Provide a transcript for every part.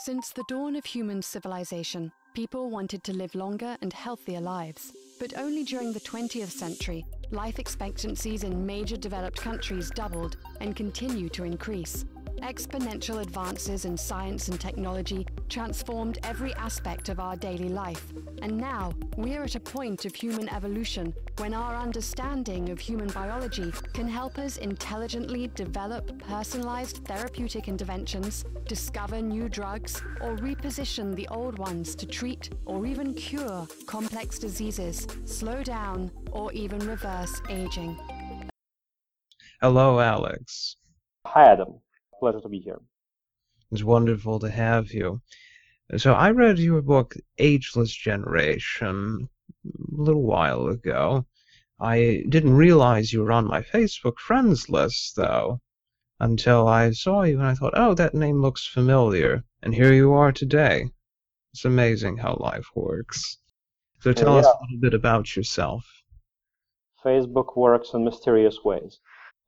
Since the dawn of human civilization, people wanted to live longer and healthier lives. But only during the 20th century, life expectancies in major developed countries doubled and continue to increase. Exponential advances in science and technology transformed every aspect of our daily life. And now, we're at a point of human evolution when our understanding of human biology can help us intelligently develop personalized therapeutic interventions, discover new drugs, or reposition the old ones to treat or even cure complex diseases, slow down, or even reverse aging. Hello, Alex. Hi, Adam. Pleasure to be here. It's wonderful to have you. So I read your book, Ageless Generation, a little while ago. I didn't realize you were on my Facebook friends list, though, until I saw you and I thought, oh, that name looks familiar. And here you are today. It's amazing how life works. So tell yeah. us a little bit about yourself. Facebook works in mysterious ways.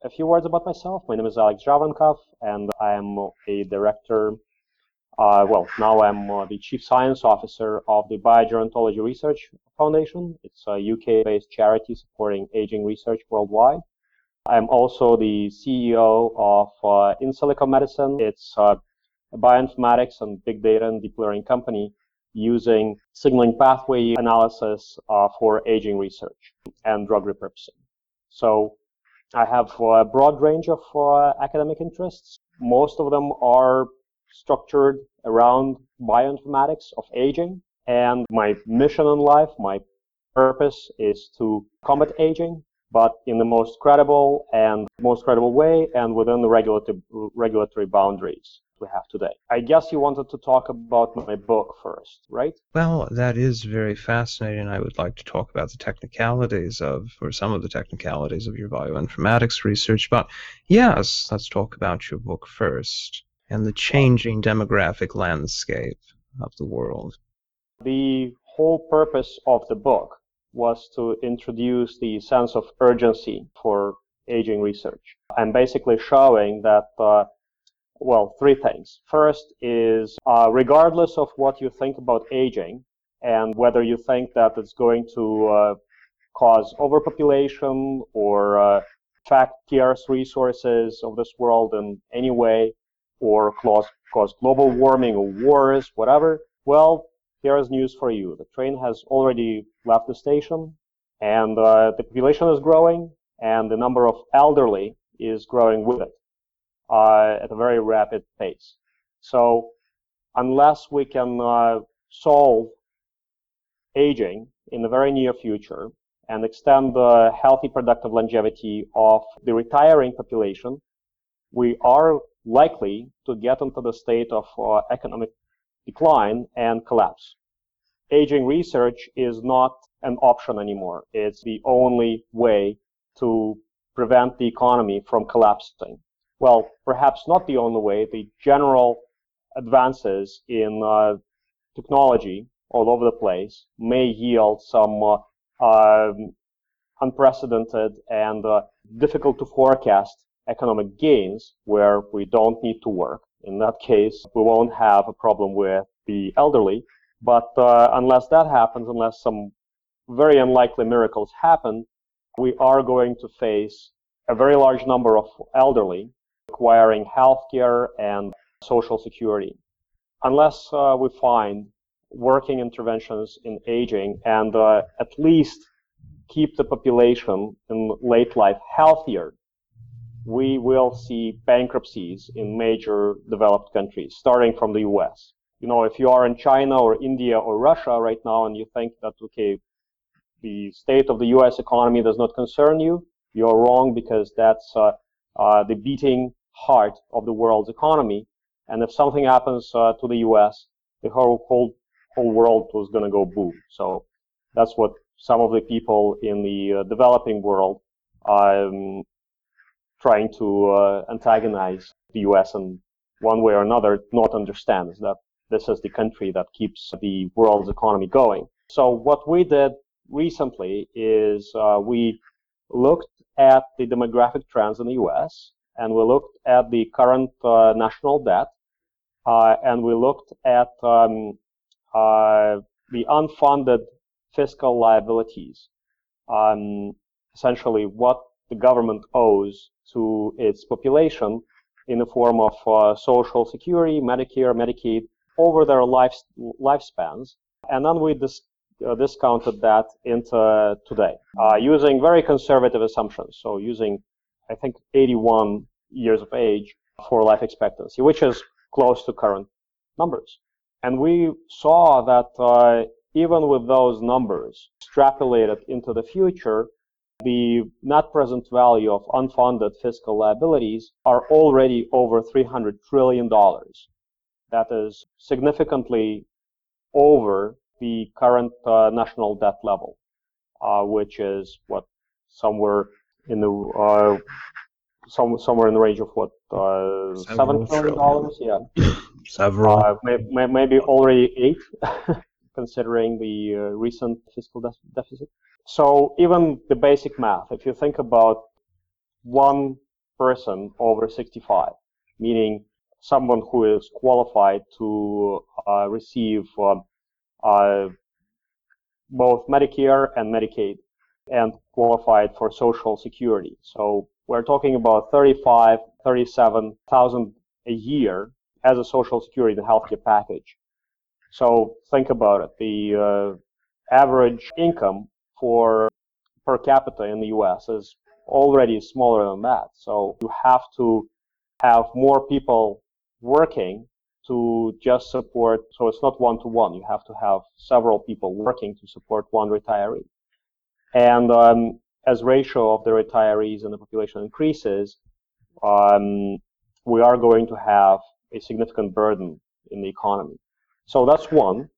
A few words about myself. My name is Alex Zhavoronkov, and I am a director. Uh, well, now I'm uh, the chief science officer of the Biogerontology Research Foundation. It's a UK-based charity supporting aging research worldwide. I'm also the CEO of uh, InSilico Medicine. It's a bioinformatics and big data and deep learning company using signaling pathway analysis uh, for aging research and drug repurposing. So I have a broad range of uh, academic interests. Most of them are structured around bioinformatics of aging. And my mission in life, my purpose is to combat aging, but in the most credible and most credible way and within the regulatory, regulatory boundaries we have today. I guess you wanted to talk about my book first, right? Well, that is very fascinating. I would like to talk about the technicalities of, or some of the technicalities of your bioinformatics research. But yes, let's talk about your book first and the changing demographic landscape of the world. The whole purpose of the book was to introduce the sense of urgency for aging research. I'm basically showing that uh, well, three things. First is uh, regardless of what you think about aging and whether you think that it's going to uh, cause overpopulation or uh, scarce resources of this world in any way or cause, cause global warming or wars, whatever, well, here's news for you. The train has already left the station and uh, the population is growing and the number of elderly is growing with it at a very rapid pace. So unless we can uh, solve aging in the very near future and extend the healthy productive longevity of the retiring population, we are likely to get into the state of uh, economic decline and collapse. Aging research is not an option anymore. It's the only way to prevent the economy from collapsing well, perhaps not the only way, the general advances in uh, technology all over the place may yield some uh, um, unprecedented and uh, difficult to forecast economic gains where we don't need to work. In that case, we won't have a problem with the elderly. But uh, unless that happens, unless some very unlikely miracles happen, we are going to face a very large number of elderly requiring healthcare and social security. Unless uh, we find working interventions in aging and uh, at least keep the population in late life healthier, we will see bankruptcies in major developed countries, starting from the US. You know, if you are in China or India or Russia right now and you think that, okay, the state of the US economy does not concern you, you're wrong because that's uh, uh, the beating heart of the world's economy. And if something happens uh, to the U.S., the whole whole whole world was going to go boom. So that's what some of the people in the uh, developing world are um, trying to uh, antagonize the U.S. and one way or another not understand is that this is the country that keeps the world's economy going. So what we did recently is uh, we looked at the demographic trends in the U.S and we looked at the current uh, national debt uh, and we looked at um, uh, the unfunded fiscal liabilities, um, essentially what the government owes to its population in the form of uh, social security, Medicare, Medicaid over their life, lifespans. And then we dis- uh, discounted that into today uh, using very conservative assumptions. So using, I think, 81 years of age for life expectancy, which is close to current numbers. And we saw that uh, even with those numbers extrapolated into the future, the net present value of unfunded fiscal liabilities are already over $300 trillion. That is significantly over the current uh, national debt level, uh, which is what somewhere in the uh, some, somewhere in the range of what uh, seven trillion. dollars, yeah, several, uh, may, may, maybe already eight, considering the uh, recent fiscal de- deficit. So even the basic math, if you think about one person over 65, meaning someone who is qualified to uh, receive uh, uh, both Medicare and Medicaid and qualified for Social Security. So we're talking about 35, 37,000 a year as a Social Security and healthcare package. So think about it. The uh, average income for per capita in the U.S. is already smaller than that. So you have to have more people working to just support. So it's not one to one. You have to have several people working to support one retiree. And um, as ratio of the retirees and the population increases, um, we are going to have a significant burden in the economy. So that's one.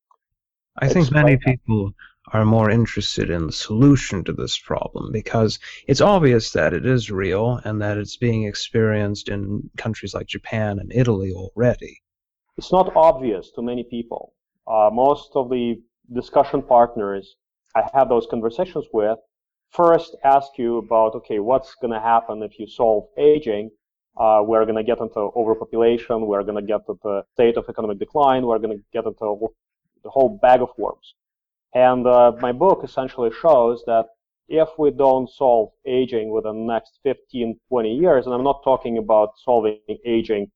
I think many people are more interested in the solution to this problem because it's obvious that it is real and that it's being experienced in countries like Japan and Italy already. It's not obvious to many people. Uh, most of the discussion partners I have those conversations with first ask you about, okay, what's going to happen if you solve aging? Uh, we're going to get into overpopulation. We're going to get the state of economic decline. We're going to get into the whole bag of worms. And uh, my book essentially shows that if we don't solve aging within the next 15, 20 years, and I'm not talking about solving aging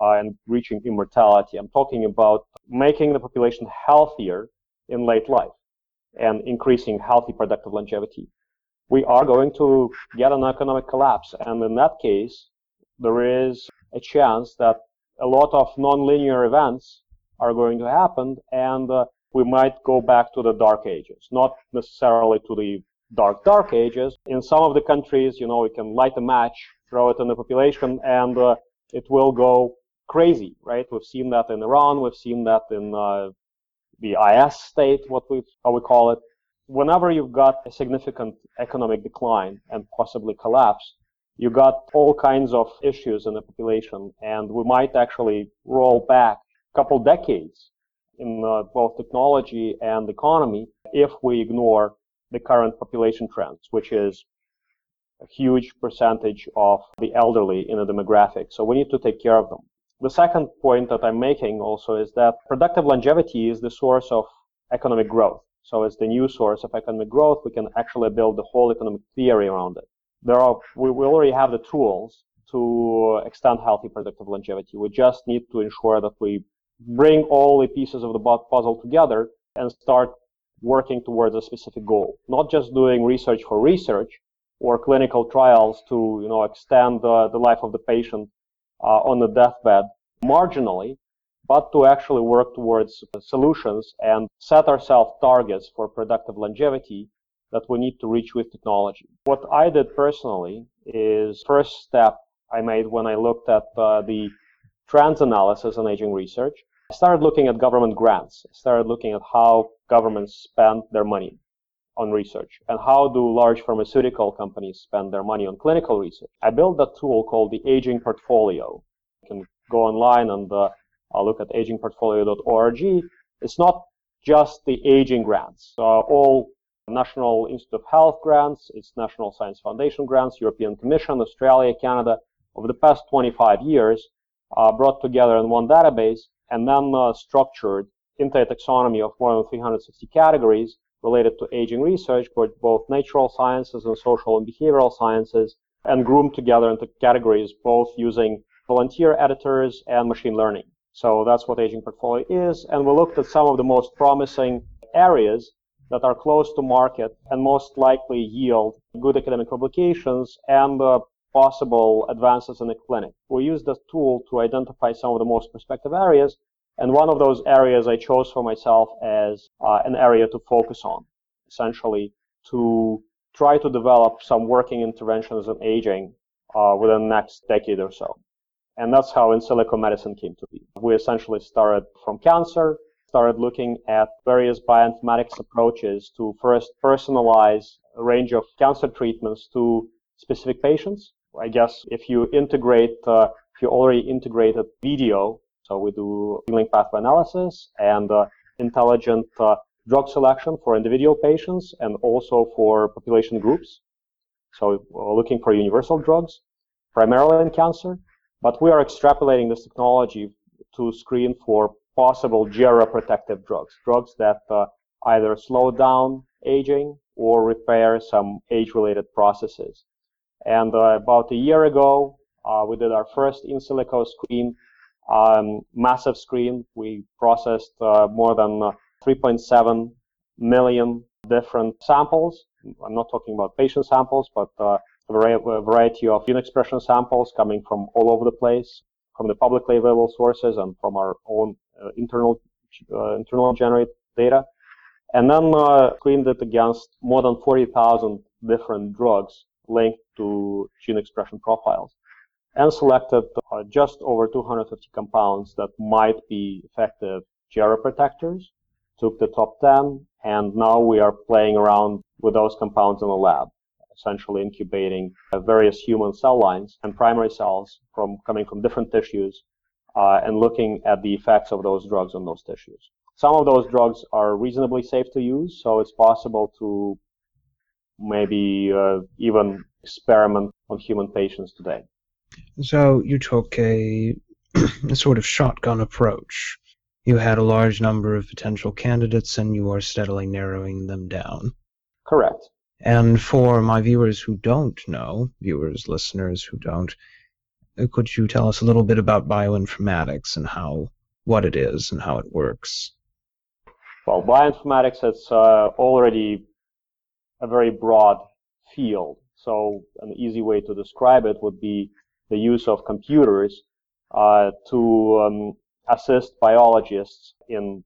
uh, and reaching immortality, I'm talking about making the population healthier in late life and increasing healthy productive longevity we are going to get an economic collapse. And in that case, there is a chance that a lot of nonlinear events are going to happen and uh, we might go back to the dark ages, not necessarily to the dark, dark ages. In some of the countries, you know, we can light a match, throw it in the population, and uh, it will go crazy, right? We've seen that in Iran, we've seen that in uh, the IS state, what we how we call it whenever you've got a significant economic decline and possibly collapse, you got all kinds of issues in the population, and we might actually roll back a couple decades in uh, both technology and economy if we ignore the current population trends, which is a huge percentage of the elderly in the demographic. So we need to take care of them. The second point that I'm making also is that productive longevity is the source of economic growth. So it's the new source of economic growth, we can actually build the whole economic theory around it. There are, we, already have the tools to extend healthy productive longevity. We just need to ensure that we bring all the pieces of the puzzle together and start working towards a specific goal. Not just doing research for research or clinical trials to, you know, extend the, the life of the patient on the deathbed marginally, but to actually work towards solutions and set ourselves targets for productive longevity that we need to reach with technology. What I did personally is first step I made when I looked at uh, the trends analysis and aging research. I started looking at government grants. I started looking at how governments spend their money on research and how do large pharmaceutical companies spend their money on clinical research. I built a tool called the Aging Portfolio. You can go online and uh, I'll look at agingportfolio.org. It's not just the aging grants. So all National Institute of Health grants, it's National Science Foundation grants, European Commission, Australia, Canada. Over the past 25 years, uh, brought together in one database, and then uh, structured into a taxonomy of more than 360 categories related to aging research, but both natural sciences and social and behavioral sciences, and groomed together into categories both using volunteer editors and machine learning. So that's what Aging Portfolio is. And we looked at some of the most promising areas that are close to market and most likely yield good academic publications and uh, possible advances in the clinic. We used the tool to identify some of the most prospective areas. And one of those areas I chose for myself as uh, an area to focus on, essentially to try to develop some working interventions in aging uh, within the next decade or so. And that's how in silico medicine came to be. We essentially started from cancer, started looking at various bioinformatics approaches to first personalize a range of cancer treatments to specific patients. I guess if you integrate, uh, if you already integrated video, so we do link pathway analysis and uh, intelligent uh, drug selection for individual patients and also for population groups. So we're looking for universal drugs, primarily in cancer. But we are extrapolating this technology to screen for possible geroprotective drugs, drugs that uh, either slow down aging or repair some age-related processes. And uh, about a year ago, uh, we did our first in silico screen, um, massive screen. We processed uh, more than uh, 3.7 million different samples. I'm not talking about patient samples, but uh, a variety of gene expression samples coming from all over the place, from the publicly available sources and from our own uh, internal uh, internal generated data, and then uh, screened it against more than 40,000 different drugs linked to gene expression profiles, and selected uh, just over 250 compounds that might be effective geroprotectors. Took the top 10, and now we are playing around with those compounds in the lab essentially incubating various human cell lines and primary cells from coming from different tissues uh, and looking at the effects of those drugs on those tissues. Some of those drugs are reasonably safe to use, so it's possible to maybe uh, even experiment on human patients today. So you took a, a sort of shotgun approach. You had a large number of potential candidates and you are steadily narrowing them down. Correct. And for my viewers who don't know, viewers, listeners who don't, uh, could you tell us a little bit about bioinformatics and how what it is and how it works? Well, bioinformatics is uh, already a very broad field. So an easy way to describe it would be the use of computers uh, to um, assist biologists in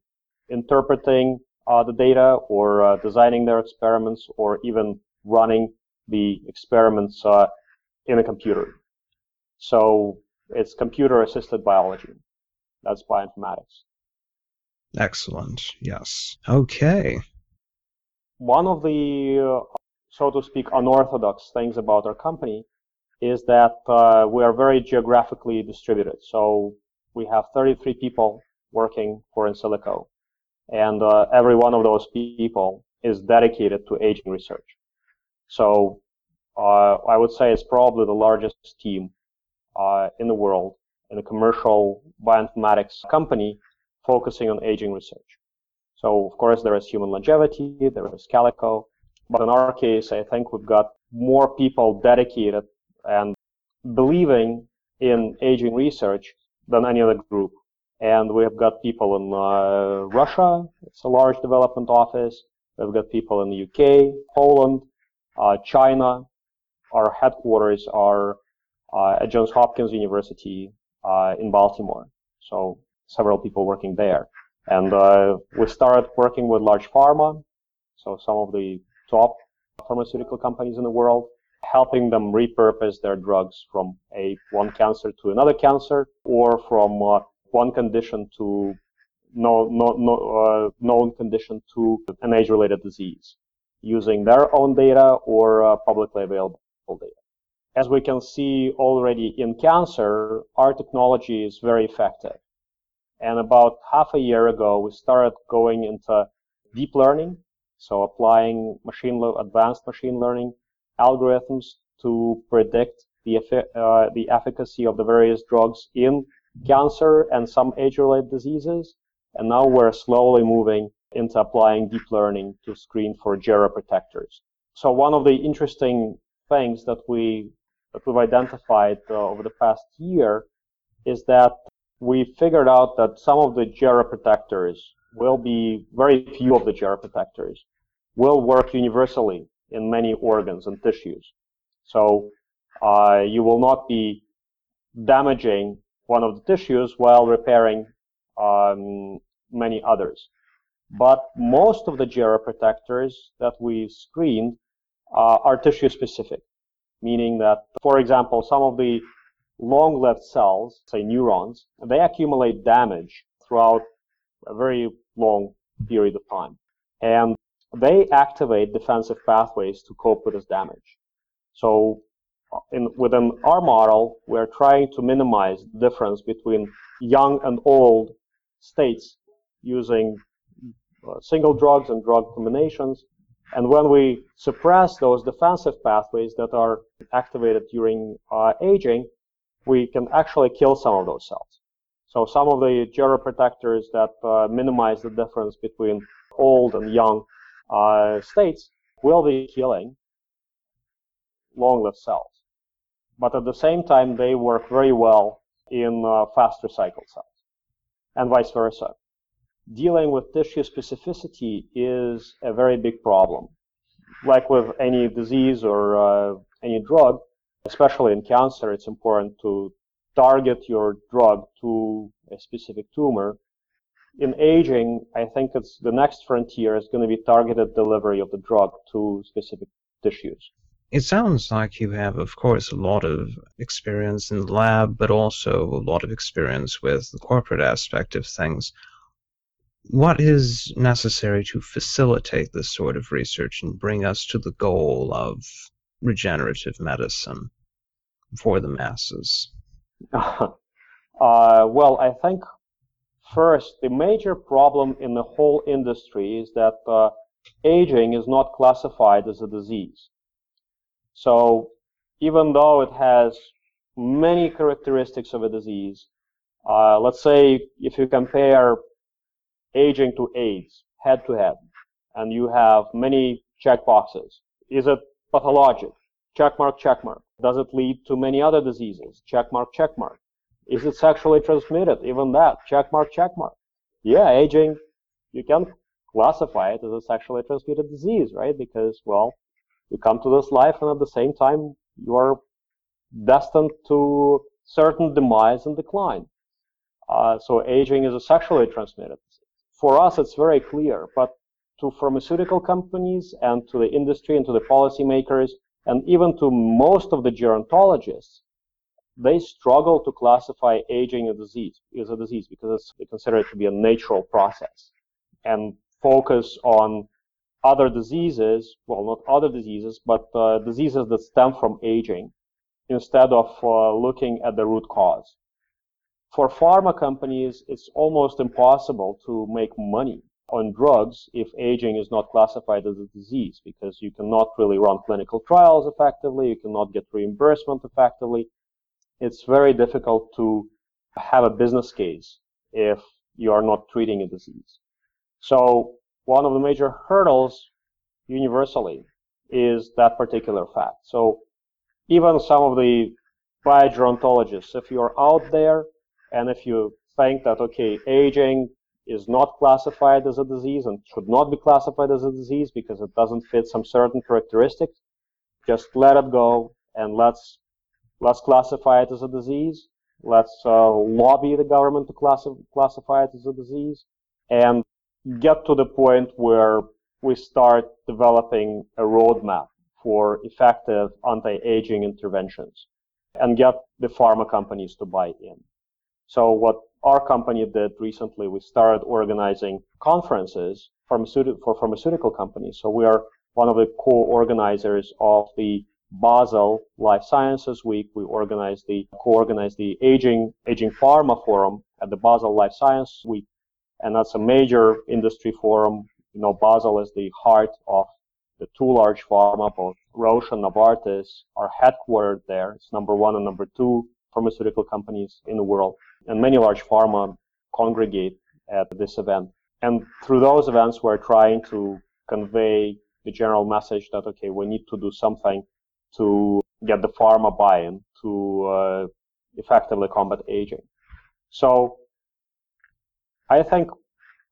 interpreting uh, the data or uh, designing their experiments or even running the experiments uh, in a computer. So it's computer assisted biology. That's bioinformatics. Excellent. Yes. Okay. One of the, uh, so to speak, unorthodox things about our company is that uh, we are very geographically distributed. So we have 33 people working for InSilico and uh, every one of those people is dedicated to aging research. So uh, I would say it's probably the largest team uh, in the world in a commercial bioinformatics company focusing on aging research. So of course there is human longevity, there is Calico, but in our case I think we've got more people dedicated and believing in aging research than any other group. And we have got people in uh, Russia. It's a large development office. We've got people in the UK, Poland, uh, China. Our headquarters are uh, at Johns Hopkins University uh, in Baltimore. So several people working there. And uh, we started working with large pharma. So some of the top pharmaceutical companies in the world helping them repurpose their drugs from a one cancer to another cancer or from uh, one condition to no, no, no, uh, known condition to an age-related disease using their own data or uh, publicly available data. As we can see already in cancer, our technology is very effective. And about half a year ago, we started going into deep learning, so applying machine advanced machine learning algorithms to predict the, uh, the efficacy of the various drugs in cancer and some age-related diseases, and now we're slowly moving into applying deep learning to screen for geroprotectors. So one of the interesting things that we that we've identified uh, over the past year is that we figured out that some of the geroprotectors will be very few of the geroprotectors will work universally in many organs and tissues. So uh, you will not be damaging one of the tissues while repairing um, many others. But most of the geroprotectors that we screened uh, are tissue specific, meaning that, for example, some of the long-lived cells, say neurons, they accumulate damage throughout a very long period of time. And they activate defensive pathways to cope with this damage. So in, within our model, we're trying to minimize the difference between young and old states using uh, single drugs and drug combinations. And when we suppress those defensive pathways that are activated during uh, aging, we can actually kill some of those cells. So some of the geroprotectors that uh, minimize the difference between old and young uh, states will be killing long-lived cells. But at the same time, they work very well in uh, faster cells, and vice versa. Dealing with tissue specificity is a very big problem. Like with any disease or uh, any drug, especially in cancer, it's important to target your drug to a specific tumor. In aging, I think it's the next frontier is going to be targeted delivery of the drug to specific tissues. It sounds like you have, of course, a lot of experience in the lab, but also a lot of experience with the corporate aspect of things. What is necessary to facilitate this sort of research and bring us to the goal of regenerative medicine for the masses? uh, well, I think first, the major problem in the whole industry is that uh, aging is not classified as a disease. So even though it has many characteristics of a disease, uh, let's say if you compare aging to AIDS head to head, and you have many check boxes, is it pathologic? Check mark, check mark. Does it lead to many other diseases? Check mark, check mark. Is it sexually transmitted? Even that. Check mark, check mark. Yeah, aging, you can classify it as a sexually transmitted disease, right? Because, well, you come to this life and at the same time you are destined to certain demise and decline. Uh, so aging is a sexually transmitted. disease. For us, it's very clear, but to pharmaceutical companies and to the industry and to the policymakers and even to most of the gerontologists, they struggle to classify aging a disease as a disease because they consider it to be a natural process and focus on other diseases, well, not other diseases, but uh, diseases that stem from aging instead of uh, looking at the root cause. For pharma companies, it's almost impossible to make money on drugs if aging is not classified as a disease because you cannot really run clinical trials effectively, you cannot get reimbursement effectively. It's very difficult to have a business case if you are not treating a disease. So one of the major hurdles universally is that particular fact. So even some of the biogerontologists, if you're out there and if you think that, okay, aging is not classified as a disease and should not be classified as a disease because it doesn't fit some certain characteristics, just let it go and let's let's classify it as a disease. Let's uh, lobby the government to classi- classify it as a disease, and get to the point where we start developing a roadmap for effective anti-aging interventions and get the pharma companies to buy in. So what our company did recently, we started organizing conferences for pharmaceutical companies. So we are one of the co-organizers of the Basel Life Sciences Week. We organized the co-organized the Aging Aging Pharma Forum at the Basel Life Science Week and that's a major industry forum. You know, Basel is the heart of the two large pharma, both Roche and Novartis, are headquartered there. It's number one and number two pharmaceutical companies in the world. and many large pharma congregate at this event. And through those events, we're trying to convey the general message that, okay, we need to do something to get the pharma buy-in to uh, effectively combat aging. So I think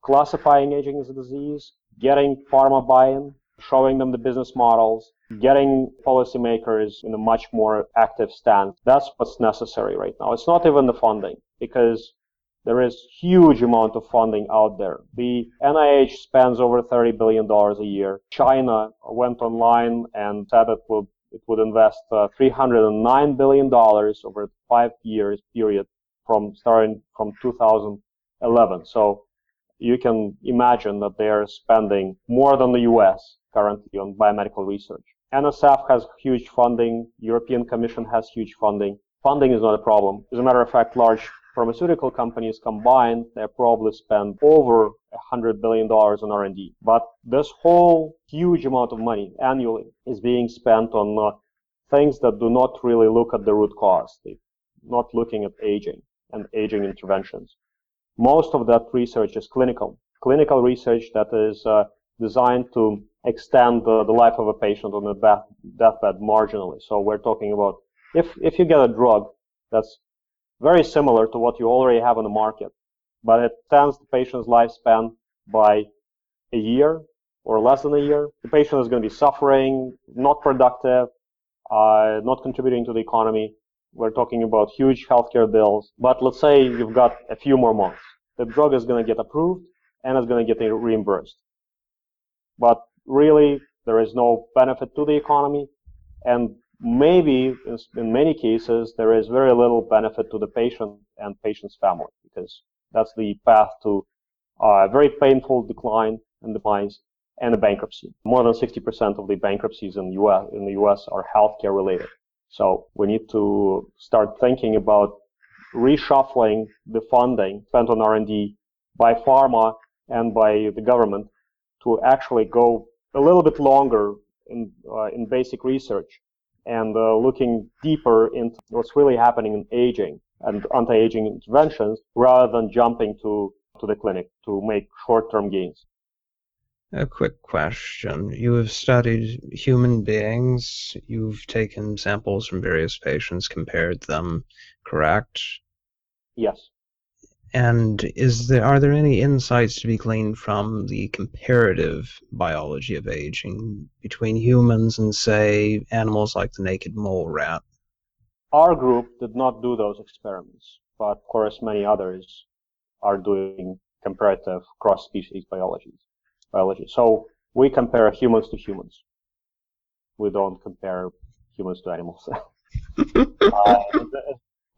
classifying aging as a disease, getting pharma buy-in, showing them the business models, getting policymakers in a much more active stance. That's what's necessary right now. It's not even the funding because there is huge amount of funding out there. The NIH spends over $30 billion a year. China went online and said it would, it would invest uh, $309 billion over a five years period from starting from 2011. So you can imagine that they're spending more than the US currently on biomedical research. NSF has huge funding. European Commission has huge funding. Funding is not a problem. As a matter of fact, large pharmaceutical companies combined, they probably spend over $100 billion on R&D. But this whole huge amount of money annually is being spent on uh, things that do not really look at the root cause. They're not looking at aging and aging interventions. Most of that research is clinical. Clinical research that is uh, designed to extend the, the life of a patient on a death, deathbed marginally. So we're talking about if, if you get a drug that's very similar to what you already have on the market, but it extends the patient's lifespan by a year or less than a year, the patient is going to be suffering, not productive, uh, not contributing to the economy. We're talking about huge healthcare bills. But let's say you've got a few more months. The drug is going to get approved and it's going to get reimbursed. But really, there is no benefit to the economy. And maybe in many cases, there is very little benefit to the patient and patient's family because that's the path to a very painful decline and demise and a bankruptcy. More than 60% of the bankruptcies in, US, in the US are healthcare related. So we need to start thinking about reshuffling the funding spent on R&D by pharma and by the government to actually go a little bit longer in, uh, in basic research and uh, looking deeper into what's really happening in aging and anti-aging interventions rather than jumping to, to the clinic to make short-term gains. A quick question. You have studied human beings. You've taken samples from various patients, compared them, correct? Yes. And is there are there any insights to be gleaned from the comparative biology of aging between humans and say animals like the naked mole rat? Our group did not do those experiments, but of course many others are doing comparative cross-species biology biology. So we compare humans to humans. We don't compare humans to animals. uh,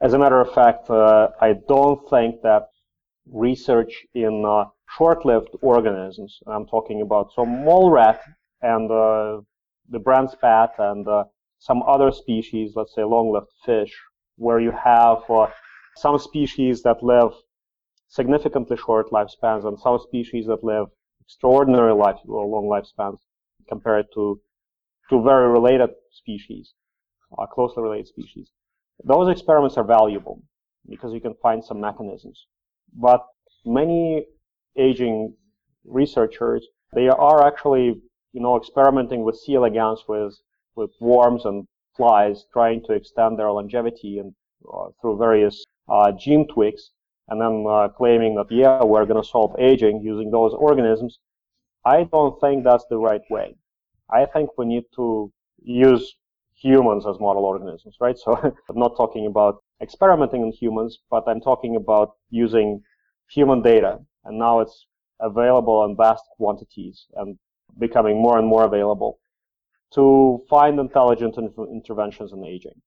as a matter of fact, uh, I don't think that research in uh, short-lived organisms, I'm talking about so mole rat and uh, the Brandt's bat and uh, some other species, let's say long-lived fish, where you have uh, some species that live significantly short lifespans and some species that live extraordinary life, long lifespans compared to to very related species, uh, closely related species. Those experiments are valuable because you can find some mechanisms. But many aging researchers, they are actually, you know, experimenting with C. elegans with, with worms and flies, trying to extend their longevity and uh, through various uh, gene tweaks and then uh, claiming that, yeah, we're going to solve aging using those organisms, I don't think that's the right way. I think we need to use humans as model organisms, right? So I'm not talking about experimenting on humans, but I'm talking about using human data. And now it's available in vast quantities and becoming more and more available to find intelligent interventions in aging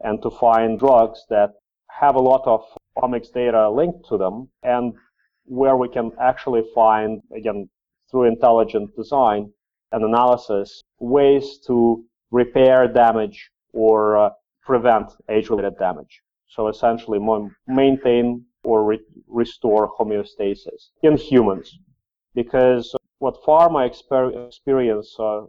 and to find drugs that have a lot of omics data linked to them and where we can actually find, again, through intelligent design and analysis, ways to repair damage or uh, prevent age-related damage. So essentially maintain or re restore homeostasis in humans. Because what pharma exper experience uh,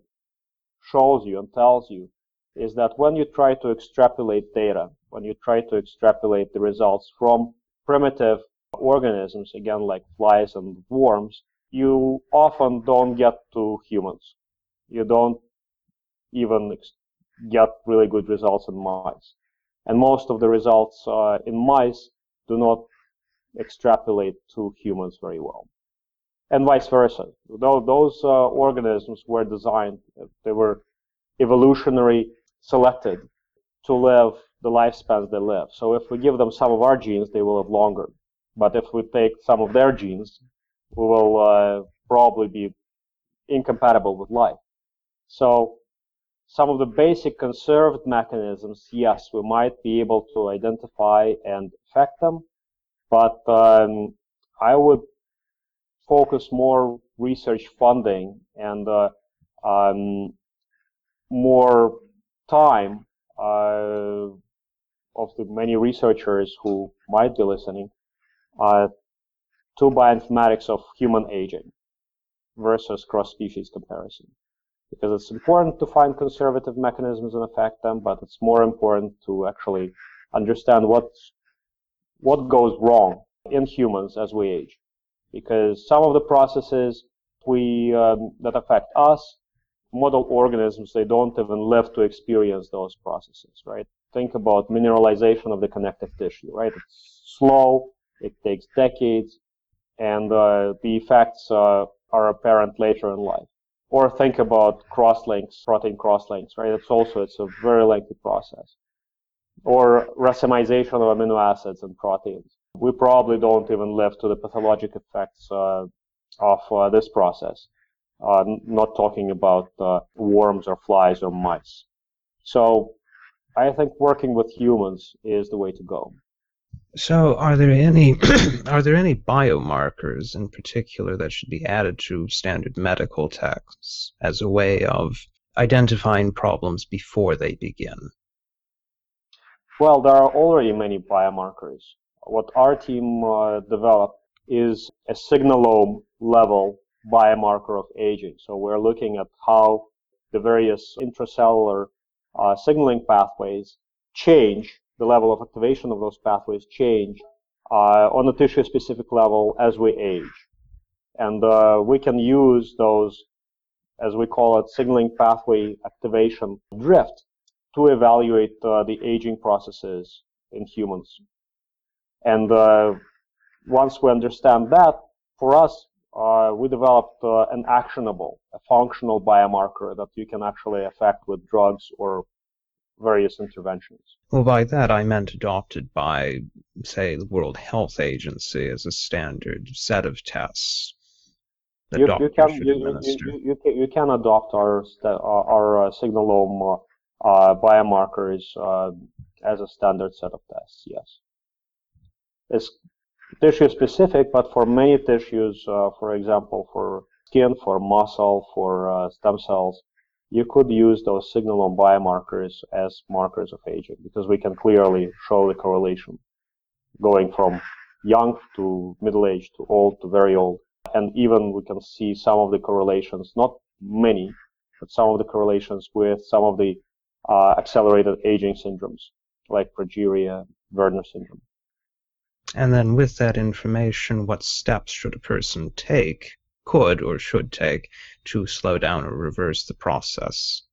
shows you and tells you is that when you try to extrapolate data when you try to extrapolate the results from primitive organisms, again, like flies and worms, you often don't get to humans. You don't even get really good results in mice. And most of the results uh, in mice do not extrapolate to humans very well. And vice versa. Though those uh, organisms were designed, they were evolutionary selected to live the lifespans they live. So if we give them some of our genes, they will live longer. But if we take some of their genes, we will uh, probably be incompatible with life. So some of the basic conserved mechanisms, yes, we might be able to identify and affect them, but um, I would focus more research funding and uh, um, more time uh, of the many researchers who might be listening uh, to bioinformatics of human aging versus cross-species comparison. Because it's important to find conservative mechanisms and affect them, but it's more important to actually understand what what goes wrong in humans as we age. Because some of the processes we um, that affect us, model organisms, they don't even live to experience those processes, right? Think about mineralization of the connective tissue, right? It's slow, it takes decades, and uh, the effects uh, are apparent later in life. Or think about crosslinks, protein crosslinks, right? It's also it's a very lengthy process. Or racemization of amino acids and proteins. We probably don't even live to the pathologic effects uh, of uh, this process. Uh, not talking about uh, worms or flies or mice. So I think working with humans is the way to go. So, are there any are there any biomarkers in particular that should be added to standard medical texts as a way of identifying problems before they begin? Well, there are already many biomarkers. What our team uh, developed is a signalome level biomarker of aging. So we're looking at how the various intracellular uh, signaling pathways change the level of activation of those pathways change uh, on a tissue specific level as we age. And uh, we can use those, as we call it, signaling pathway activation drift to evaluate uh, the aging processes in humans. And uh, once we understand that, for us, uh, we developed uh, an actionable, a functional biomarker that you can actually affect with drugs or various interventions. Well, by that I meant adopted by, say, the World Health Agency as a standard set of tests. You, you can you, you, can you can adopt our our uh, signalome uh, uh, biomarkers uh, as a standard set of tests. Yes, it's tissue specific, but for many tissues, uh, for example, for skin, for muscle, for uh, stem cells, you could use those signalome biomarkers as markers of aging because we can clearly show the correlation going from young to middle age to old to very old. And even we can see some of the correlations, not many, but some of the correlations with some of the uh, accelerated aging syndromes like progeria, Werner syndrome. And then with that information, what steps should a person take could or should take to slow down or reverse the process?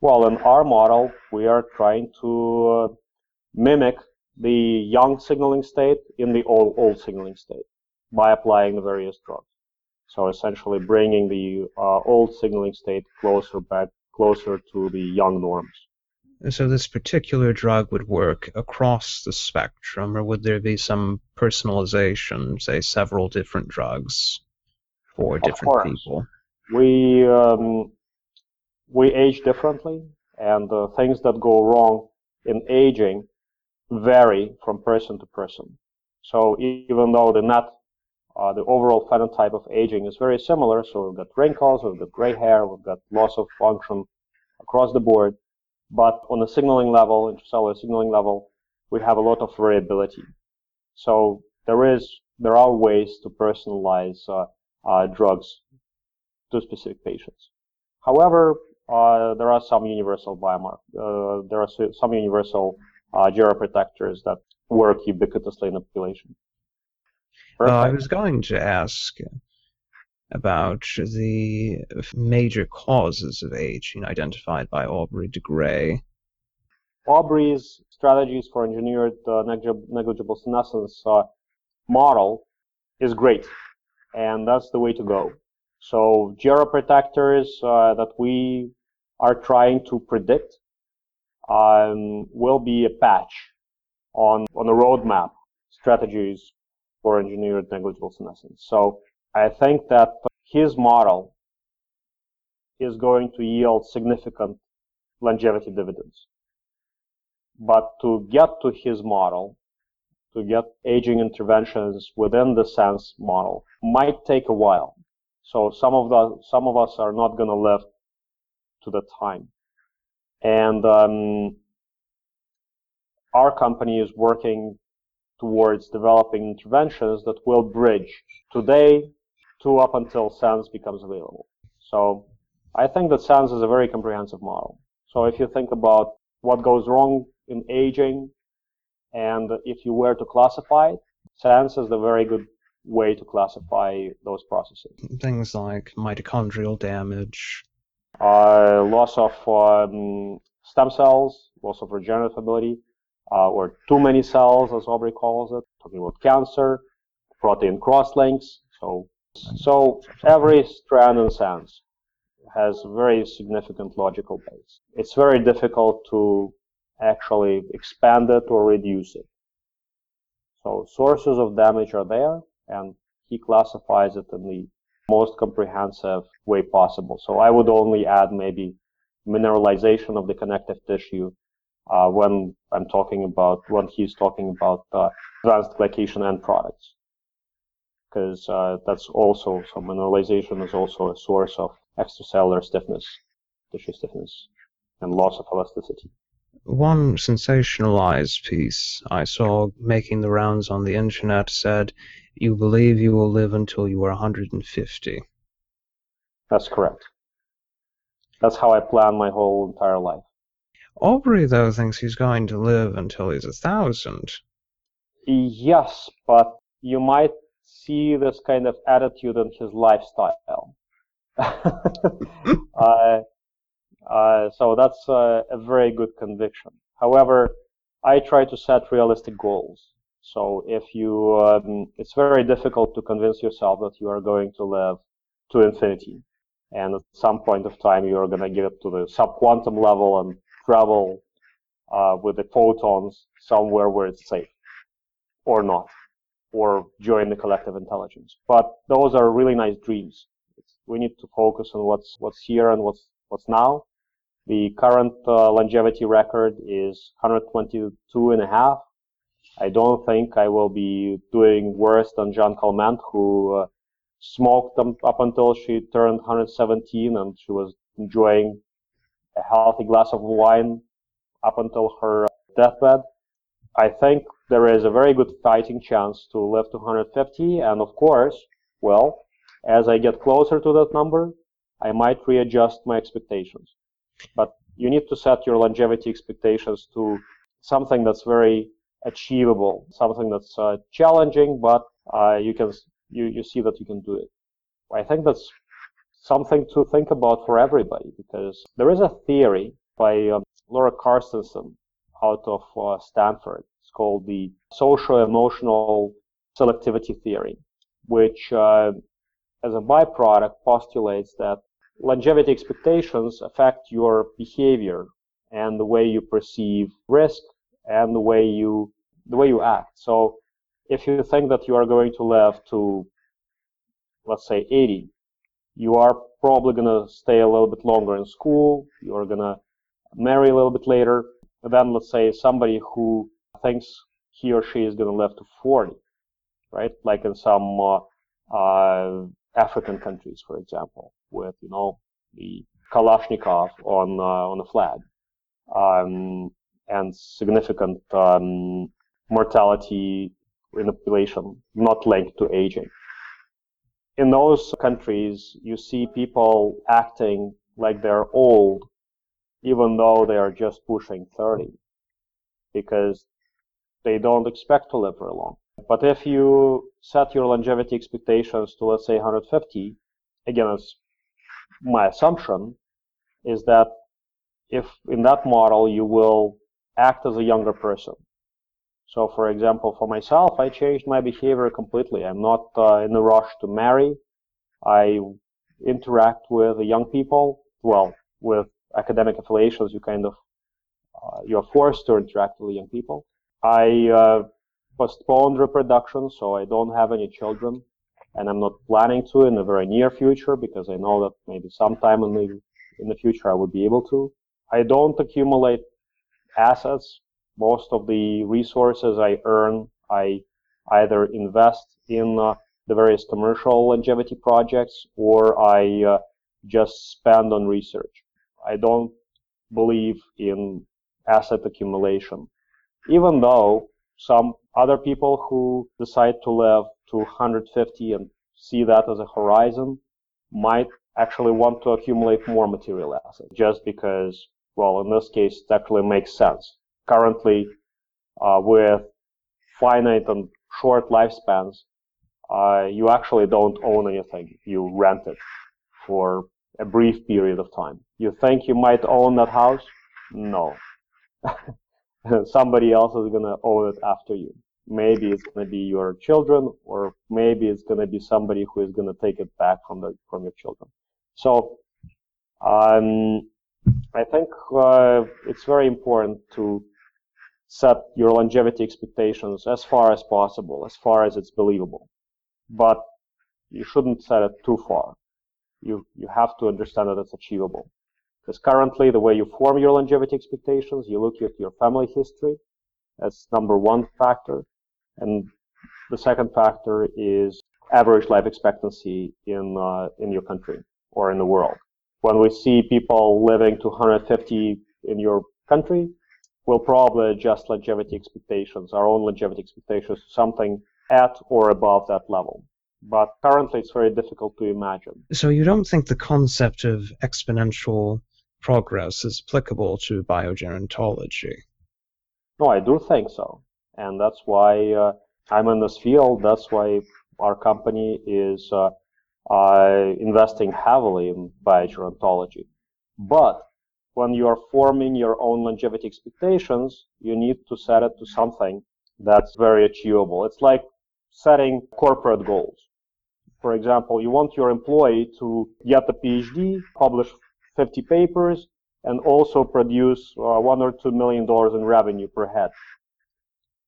Well, in our model, we are trying to uh, mimic the young signaling state in the old, old signaling state by applying the various drugs. So essentially bringing the uh, old signaling state closer back, closer to the young norms. So this particular drug would work across the spectrum, or would there be some personalization, say several different drugs? For different people? We um, we age differently, and the things that go wrong in aging vary from person to person. So even though the net, uh, the overall phenotype of aging is very similar, so we've got wrinkles, we've got gray hair, we've got loss of function across the board, but on the signaling level, intracellular signaling level, we have a lot of variability. So there is, there are ways to personalize uh, uh, drugs to specific patients. However, uh, there are some universal biomarkers. Uh, there are some universal uh, geroprotectors that work ubiquitously in the population. Uh, I was going to ask about the major causes of aging identified by Aubrey de Grey. Aubrey's strategies for engineered uh, negligible senescence uh, model is great, and that's the way to go. So geroprotectors uh, that we are trying to predict um, will be a patch on on the roadmap strategies for engineered negligible senescence. So I think that his model is going to yield significant longevity dividends. But to get to his model, to get aging interventions within the SENS model might take a while. So some of the some of us are not going to live to the time, and um, our company is working towards developing interventions that will bridge today to up until SENS becomes available. So I think that SENS is a very comprehensive model. So if you think about what goes wrong in aging, and if you were to classify it, SENS is the very good way to classify those processes. Things like mitochondrial damage, uh, loss of um, stem cells, loss of regenerative ability, uh, or too many cells, as Aubrey calls it, talking about cancer, protein cross-links. So, so every strand in SENS has very significant logical base. It's very difficult to actually expand it or reduce it. So sources of damage are there, and he classifies it in the most comprehensive way possible. So I would only add maybe mineralization of the connective tissue uh, when I'm talking about when he's talking about uh, advanced glycation end products, because uh, that's also so mineralization is also a source of extracellular stiffness, tissue stiffness, and loss of elasticity. One sensationalized piece I saw making the rounds on the internet said, "You believe you will live until you are 150." That's correct. That's how I plan my whole entire life. Aubrey, though, thinks he's going to live until he's a thousand. Yes, but you might see this kind of attitude in his lifestyle. uh, so that's a, a, very good conviction. However, I try to set realistic goals. So if you, um, it's very difficult to convince yourself that you are going to live to infinity. And at some point of time, you are going to get up to the subquantum level and travel uh, with the photons somewhere where it's safe or not, or join the collective intelligence. But those are really nice dreams. We need to focus on what's what's here and what's what's now. The current uh, longevity record is 122 and a half. I don't think I will be doing worse than Jeanne Calment, who uh, smoked up until she turned 117 and she was enjoying a healthy glass of wine up until her deathbed. I think there is a very good fighting chance to live to 150, and of course, well, as I get closer to that number, I might readjust my expectations. But you need to set your longevity expectations to something that's very achievable, something that's uh, challenging, but uh, you can you, you see that you can do it. I think that's something to think about for everybody because there is a theory by um, Laura Carstensen out of uh, Stanford. It's called the social emotional selectivity theory, which uh, as a byproduct postulates that longevity expectations affect your behavior and the way you perceive risk and the way you the way you act. So if you think that you are going to live to let's say 80 you are probably going to stay a little bit longer in school. You're going to marry a little bit later. Then let's say somebody who thinks he or she is going to live to 40, right? Like in some uh, uh, African countries, for example, with, you know, the Kalashnikov on, uh, on the flag. Um, and significant um, mortality in the population not linked to aging in those countries, you see people acting like they're old, even though they are just pushing 30, because they don't expect to live very long. But if you set your longevity expectations to, let's say, 150, again, it's my assumption is that if in that model you will act as a younger person. So, for example, for myself, I changed my behavior completely. I'm not uh, in a rush to marry. I interact with young people. Well, with academic affiliations, you kind of uh, you're forced to interact with young people. I uh, postponed reproduction, so I don't have any children, and I'm not planning to in the very near future because I know that maybe sometime in the in the future I would be able to. I don't accumulate assets. Most of the resources I earn, I either invest in uh, the various commercial longevity projects or I uh, just spend on research. I don't believe in asset accumulation. Even though some other people who decide to live to 150 and see that as a horizon might actually want to accumulate more material assets just because, well, in this case, it actually makes sense. Currently, uh, with finite and short lifespans, uh, you actually don't own anything. You rent it for a brief period of time. You think you might own that house? No. Somebody else is going to own it after you. Maybe it's going to be your children, or maybe it's going to be somebody who is going to take it back from the from your children. So, um, I think uh, it's very important to set your longevity expectations as far as possible, as far as it's believable. But you shouldn't set it too far. You you have to understand that it's achievable. Because currently, the way you form your longevity expectations, you look at your family history. as number one factor. And the second factor is average life expectancy in, uh, in your country or in the world. When we see people living to 150 in your country, we'll probably adjust longevity expectations, our own longevity expectations, to something at or above that level but currently it's very difficult to imagine. So you don't think the concept of exponential progress is applicable to biogerontology. No, I do think so. And that's why uh, I'm in this field. That's why our company is uh, uh, investing heavily in biogerontology. But when you are forming your own longevity expectations, you need to set it to something that's very achievable. It's like setting corporate goals. For example, you want your employee to get a PhD, publish 50 papers, and also produce uh, one or two million dollars in revenue per head.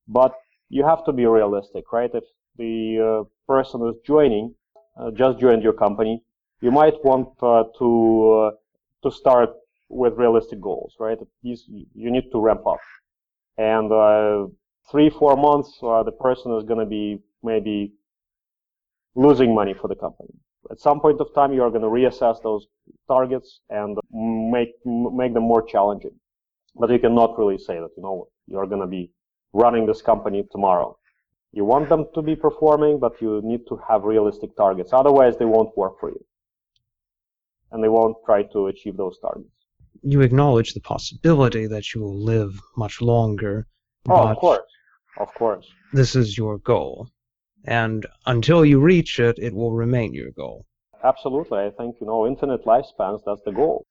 But you have to be realistic, right? If the uh, person is joining uh, just joined your company, you might want uh, to uh, to start with realistic goals, right? You need to ramp up, and uh, three four months, the person is going to be maybe losing money for the company at some point of time, you are going to reassess those targets and make make them more challenging. But you cannot really say that you know you're going to be running this company tomorrow. You want them to be performing, but you need to have realistic targets. Otherwise, they won't work for you, and they won't try to achieve those targets. You acknowledge the possibility that you will live much longer. Oh, of course, of course. This is your goal and until you reach it, it will remain your goal. Absolutely. I think, you know, infinite lifespans, that's the goal.